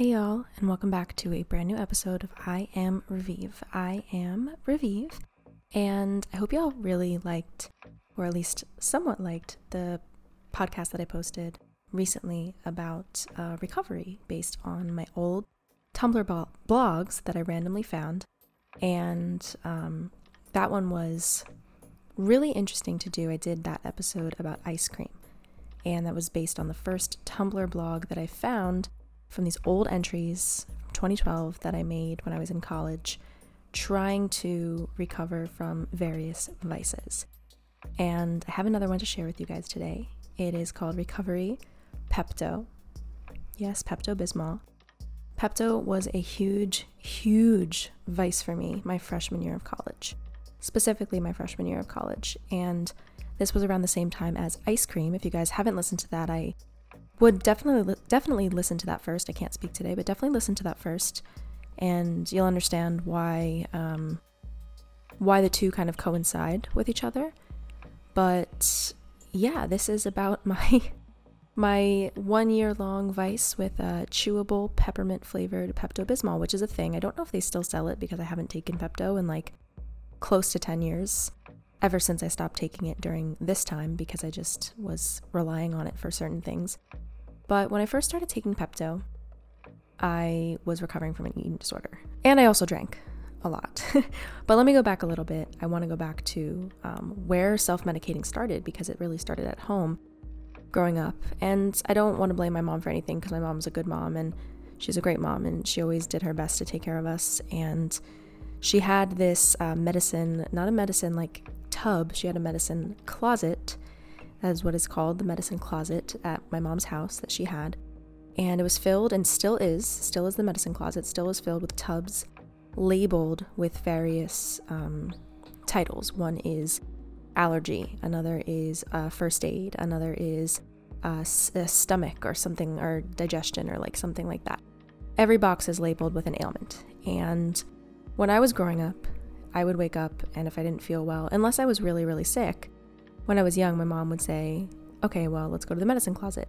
Hey y'all, and welcome back to a brand new episode of I Am Revive. I am Revive, and I hope y'all really liked, or at least somewhat liked, the podcast that I posted recently about uh, recovery based on my old Tumblr bo- blogs that I randomly found. And um, that one was really interesting to do. I did that episode about ice cream, and that was based on the first Tumblr blog that I found from these old entries from 2012 that I made when I was in college, trying to recover from various vices. And I have another one to share with you guys today. It is called Recovery Pepto. Yes, Pepto Bismol. Pepto was a huge, huge vice for me my freshman year of college, specifically my freshman year of college. And this was around the same time as ice cream. If you guys haven't listened to that, I would definitely definitely listen to that first. I can't speak today, but definitely listen to that first, and you'll understand why um, why the two kind of coincide with each other. But yeah, this is about my my one year long vice with a chewable peppermint flavored Pepto Bismol, which is a thing. I don't know if they still sell it because I haven't taken Pepto in like close to 10 years ever since I stopped taking it during this time because I just was relying on it for certain things. But when I first started taking Pepto, I was recovering from an eating disorder. And I also drank a lot. but let me go back a little bit. I want to go back to um, where self medicating started because it really started at home growing up. And I don't want to blame my mom for anything because my mom's a good mom and she's a great mom and she always did her best to take care of us. And she had this uh, medicine, not a medicine like tub, she had a medicine closet that is what is called the medicine closet at my mom's house that she had. And it was filled and still is, still is the medicine closet, still is filled with tubs labeled with various um, titles. One is allergy, another is uh, first aid, another is uh, stomach or something, or digestion, or like something like that. Every box is labeled with an ailment. And when I was growing up, I would wake up, and if I didn't feel well, unless I was really, really sick, when I was young, my mom would say, okay, well, let's go to the medicine closet.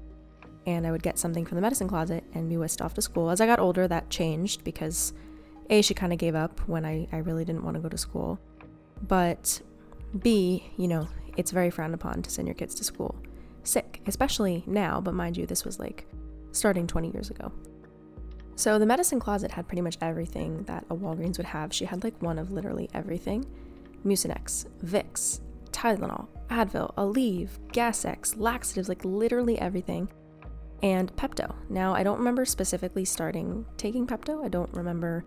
And I would get something from the medicine closet and be whisked off to school. As I got older, that changed because A, she kind of gave up when I, I really didn't want to go to school. But B, you know, it's very frowned upon to send your kids to school sick, especially now, but mind you, this was like starting 20 years ago. So the medicine closet had pretty much everything that a Walgreens would have. She had like one of literally everything Mucinex, Vicks, Tylenol, Advil, Aleve, Gas-X, laxatives, like literally everything, and Pepto. Now, I don't remember specifically starting taking Pepto. I don't remember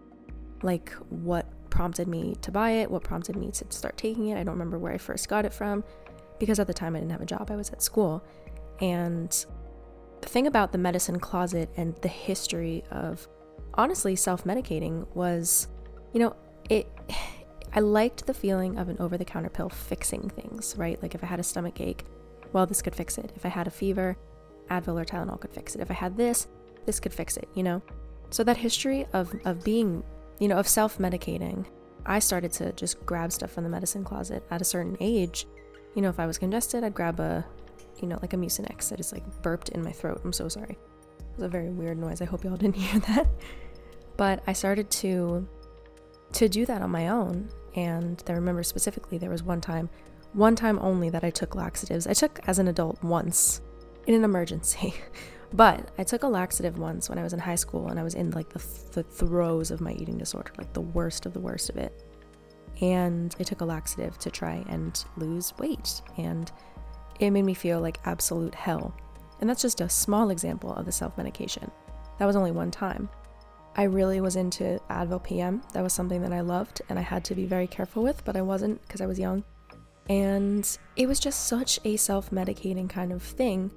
like what prompted me to buy it, what prompted me to start taking it. I don't remember where I first got it from because at the time I didn't have a job. I was at school. And the thing about the medicine closet and the history of honestly self-medicating was, you know, it I liked the feeling of an over the counter pill fixing things, right? Like if I had a stomach ache, well, this could fix it. If I had a fever, Advil or Tylenol could fix it. If I had this, this could fix it, you know? So that history of, of being, you know, of self medicating, I started to just grab stuff from the medicine closet at a certain age. You know, if I was congested, I'd grab a, you know, like a Mucinex. I just like burped in my throat. I'm so sorry. It was a very weird noise. I hope y'all didn't hear that. But I started to to do that on my own and I remember specifically there was one time, one time only that I took laxatives. I took as an adult once in an emergency. But I took a laxative once when I was in high school and I was in like the, th- the throes of my eating disorder, like the worst of the worst of it. And I took a laxative to try and lose weight. And it made me feel like absolute hell. And that's just a small example of the self medication. That was only one time. I really was into Advil PM. That was something that I loved and I had to be very careful with, but I wasn't because I was young. And it was just such a self-medicating kind of thing.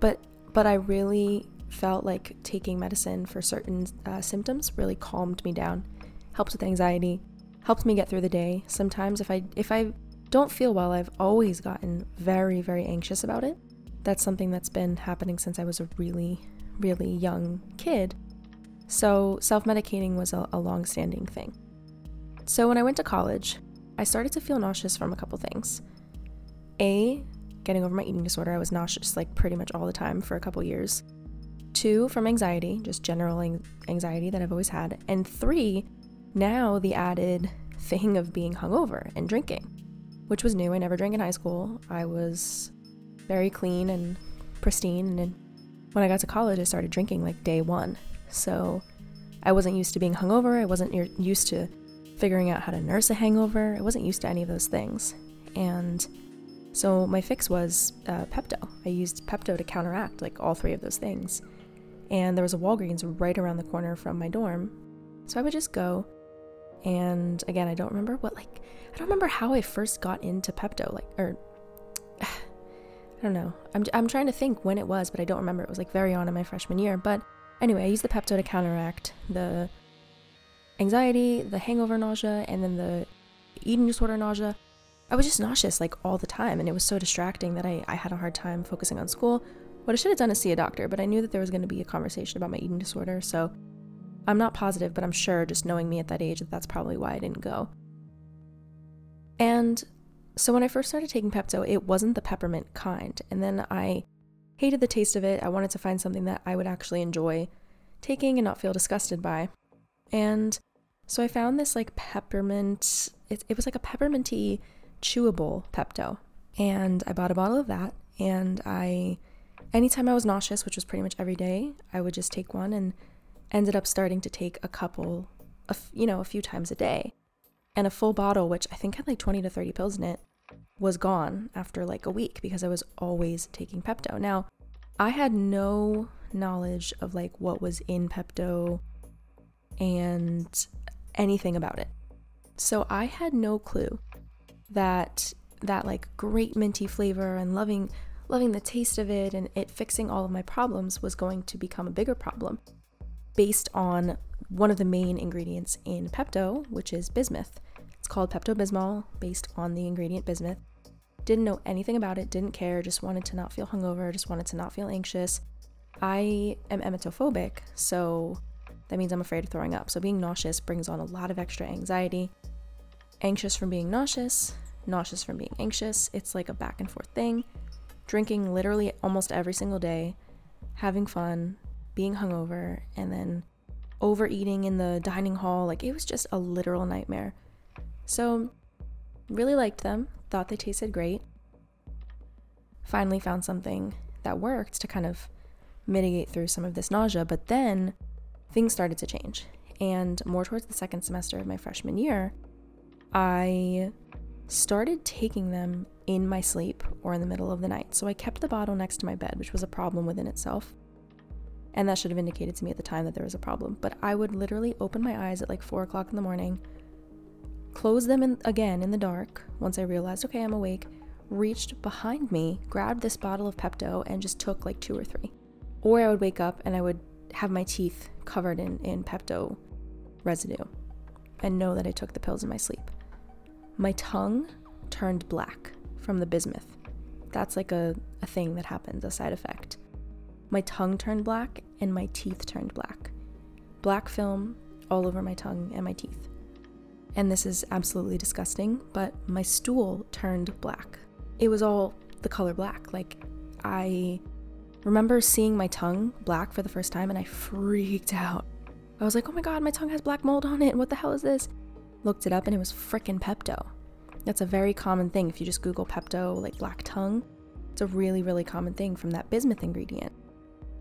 But but I really felt like taking medicine for certain uh, symptoms really calmed me down, helped with anxiety, helped me get through the day. Sometimes if I if I don't feel well, I've always gotten very very anxious about it. That's something that's been happening since I was a really really young kid. So, self medicating was a, a long standing thing. So, when I went to college, I started to feel nauseous from a couple things. A, getting over my eating disorder, I was nauseous like pretty much all the time for a couple years. two from anxiety, just general anxiety that I've always had, and three, now the added thing of being hungover and drinking, which was new. I never drank in high school. I was very clean and pristine, and when I got to college, I started drinking like day one. So I wasn't used to being hungover. I wasn't used to figuring out how to nurse a hangover. I wasn't used to any of those things. And so my fix was uh, Pepto. I used Pepto to counteract like all three of those things. And there was a Walgreens right around the corner from my dorm. So I would just go. And again, I don't remember what, like, I don't remember how I first got into Pepto. Like, or, I don't know. I'm, I'm trying to think when it was, but I don't remember. It was like very on in my freshman year. But anyway, I used the Pepto to counteract the anxiety, the hangover nausea, and then the eating disorder nausea. I was just nauseous like all the time, and it was so distracting that I, I had a hard time focusing on school. What I should have done is see a doctor, but I knew that there was going to be a conversation about my eating disorder, so I'm not positive, but I'm sure just knowing me at that age that that's probably why I didn't go. And so when I first started taking Pepto, it wasn't the peppermint kind, and then I hated the taste of it. I wanted to find something that I would actually enjoy taking and not feel disgusted by. And so I found this like peppermint, it, it was like a pepperminty chewable Pepto. And I bought a bottle of that. And I, anytime I was nauseous, which was pretty much every day, I would just take one and ended up starting to take a couple, of, you know, a few times a day. And a full bottle, which I think had like 20 to 30 pills in it, was gone after like a week because I was always taking Pepto. Now, I had no knowledge of like what was in Pepto and anything about it. So I had no clue that that like great minty flavor and loving loving the taste of it and it fixing all of my problems was going to become a bigger problem based on one of the main ingredients in Pepto, which is bismuth. It's called Pepto Bismol based on the ingredient bismuth. Didn't know anything about it, didn't care, just wanted to not feel hungover, just wanted to not feel anxious. I am emetophobic, so that means I'm afraid of throwing up. So being nauseous brings on a lot of extra anxiety. Anxious from being nauseous, nauseous from being anxious. It's like a back and forth thing. Drinking literally almost every single day, having fun, being hungover, and then overeating in the dining hall. Like it was just a literal nightmare. So, really liked them, thought they tasted great. Finally found something that worked to kind of mitigate through some of this nausea, but then things started to change. And more towards the second semester of my freshman year, I started taking them in my sleep or in the middle of the night. So I kept the bottle next to my bed, which was a problem within itself. And that should have indicated to me at the time that there was a problem. But I would literally open my eyes at like four o'clock in the morning, close them in, again in the dark once I realized, okay, I'm awake, reached behind me, grabbed this bottle of Pepto, and just took like two or three. Or I would wake up and I would have my teeth covered in, in Pepto residue and know that I took the pills in my sleep. My tongue turned black from the bismuth. That's like a, a thing that happens, a side effect. My tongue turned black and my teeth turned black. Black film all over my tongue and my teeth. And this is absolutely disgusting, but my stool turned black. It was all the color black. Like, I remember seeing my tongue black for the first time and I freaked out. I was like, oh my god, my tongue has black mold on it. What the hell is this? Looked it up and it was frickin' Pepto. That's a very common thing. If you just Google Pepto, like black tongue, it's a really, really common thing from that bismuth ingredient.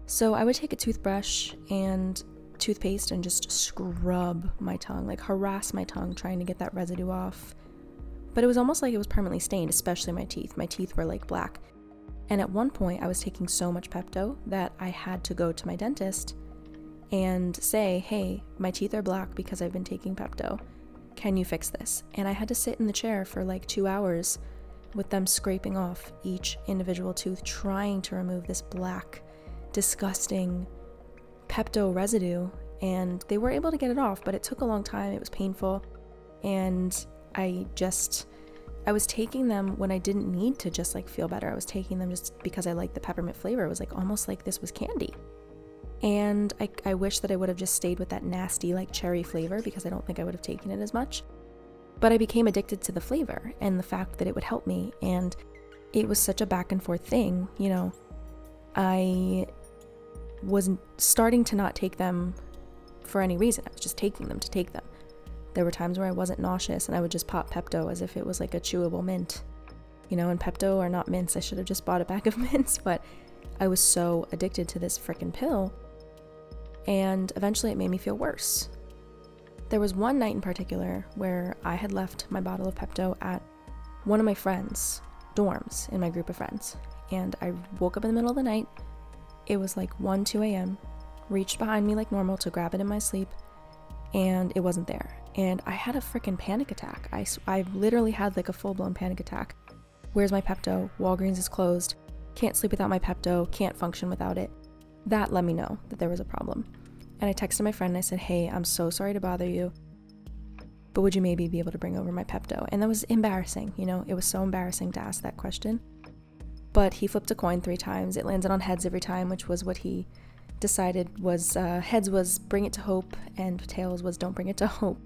So I would take a toothbrush and toothpaste and just scrub my tongue, like harass my tongue, trying to get that residue off. But it was almost like it was permanently stained, especially my teeth. My teeth were like black. And at one point, I was taking so much Pepto that I had to go to my dentist and say, hey, my teeth are black because I've been taking Pepto. Can you fix this? And I had to sit in the chair for like two hours with them scraping off each individual tooth, trying to remove this black, disgusting Pepto residue. And they were able to get it off, but it took a long time. It was painful. And I just I was taking them when I didn't need to just like feel better. I was taking them just because I liked the peppermint flavor. It was like almost like this was candy. And I, I wish that I would have just stayed with that nasty like cherry flavor because I don't think I would have taken it as much. But I became addicted to the flavor and the fact that it would help me. And it was such a back and forth thing, you know. I was starting to not take them for any reason. I was just taking them to take them. There were times where I wasn't nauseous and I would just pop Pepto as if it was like a chewable mint. You know, and Pepto are not mints. I should have just bought a bag of mints, but I was so addicted to this freaking pill. And eventually it made me feel worse. There was one night in particular where I had left my bottle of Pepto at one of my friends' dorms in my group of friends. And I woke up in the middle of the night. It was like 1, 2 a.m. Reached behind me like normal to grab it in my sleep, and it wasn't there. And I had a freaking panic attack. I, I literally had like a full blown panic attack. Where's my Pepto? Walgreens is closed. Can't sleep without my Pepto. Can't function without it. That let me know that there was a problem. And I texted my friend and I said, Hey, I'm so sorry to bother you, but would you maybe be able to bring over my Pepto? And that was embarrassing, you know, it was so embarrassing to ask that question. But he flipped a coin three times. It landed on heads every time, which was what he decided was uh, heads was bring it to hope, and tails was don't bring it to hope.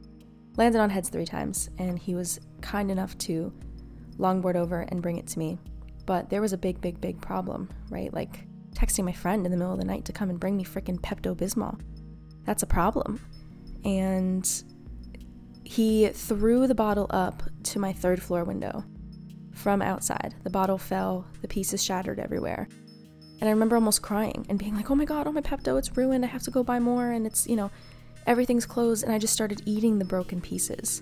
Landed on heads three times, and he was kind enough to longboard over and bring it to me. But there was a big, big, big problem, right? Like texting my friend in the middle of the night to come and bring me freaking Pepto Bismol. That's a problem. And he threw the bottle up to my third floor window from outside. The bottle fell, the pieces shattered everywhere. And I remember almost crying and being like, oh my god, oh my Pepto, it's ruined. I have to go buy more. And it's, you know, everything's closed. And I just started eating the broken pieces.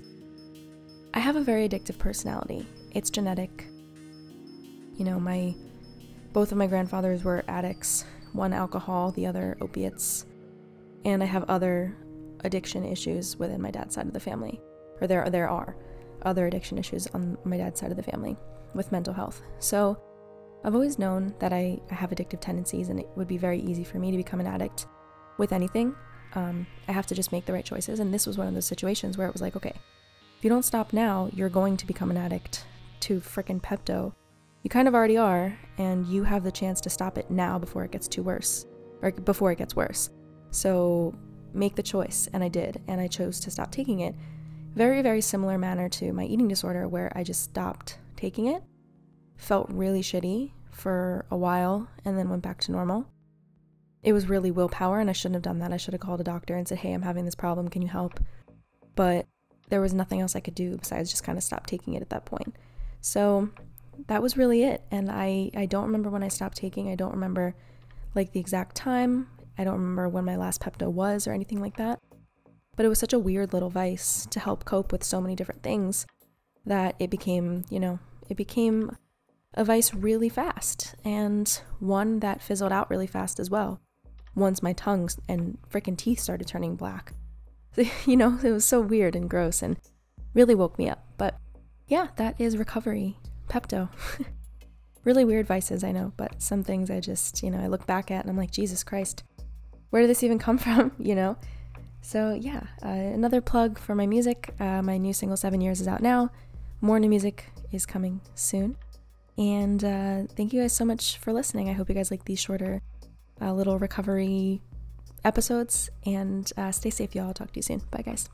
I have a very addictive personality, it's genetic. You know, my both of my grandfathers were addicts, one alcohol, the other opiates. And I have other addiction issues within my dad's side of the family. Or there there are other addiction issues on my dad's side of the family with mental health. So I've always known that I, I have addictive tendencies and it would be very easy for me to become an addict with anything. Um, I have to just make the right choices. And this was one of those situations where it was like, okay, if you don't stop now, you're going to become an addict to freaking Pepto. You kind of already are, and you have the chance to stop it now before it gets too worse, or before it gets worse. So make the choice, and I did, and I chose to stop taking it. Very, very similar manner to my eating disorder, where I just stopped taking it, felt really shitty for a while, and then went back to normal. It was really willpower, and I shouldn't have done that. I should have called a doctor and said, Hey, I'm having this problem. Can you help? But there was nothing else I could do besides just kind of stop taking it at that point. So that was really it. And I, I don't remember when I stopped taking. I don't remember like the exact time. I don't remember when my last Pepto was or anything like that. But it was such a weird little vice to help cope with so many different things that it became, you know, it became a vice really fast and one that fizzled out really fast as well. Once my tongue and freaking teeth started turning black. you know, it was so weird and gross and really woke me up. But yeah, that is recovery. Pepto. really weird vices, I know, but some things I just, you know, I look back at and I'm like, Jesus Christ, where did this even come from? you know? So yeah, uh, another plug for my music. Uh, my new single, Seven Years, is out now. More new music is coming soon. And uh, thank you guys so much for listening. I hope you guys like these shorter uh, little recovery episodes. And uh, stay safe, y'all. I'll talk to you soon. Bye, guys.